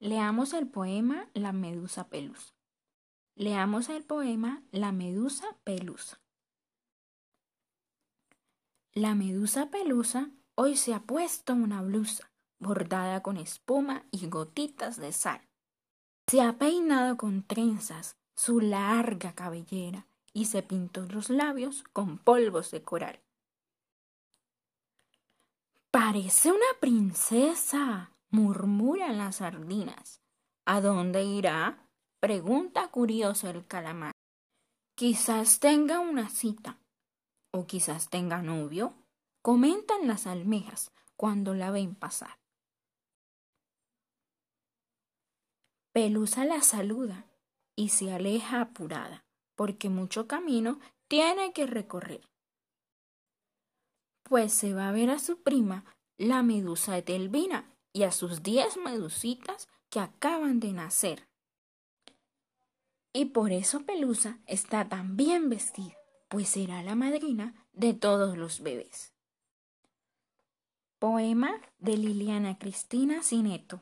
Leamos el poema La Medusa Pelusa. Leamos el poema La Medusa Pelusa. La Medusa Pelusa hoy se ha puesto una blusa bordada con espuma y gotitas de sal. Se ha peinado con trenzas su larga cabellera y se pintó los labios con polvos de coral. Parece una princesa, murmuran las sardinas. ¿A dónde irá? pregunta curioso el calamar. Quizás tenga una cita, o quizás tenga novio, comentan las almejas cuando la ven pasar. Pelusa la saluda y se aleja apurada, porque mucho camino tiene que recorrer. Pues se va a ver a su prima, la medusa de Telvina, y a sus diez medusitas que acaban de nacer. Y por eso Pelusa está tan bien vestida, pues será la madrina de todos los bebés. Poema de Liliana Cristina Cineto.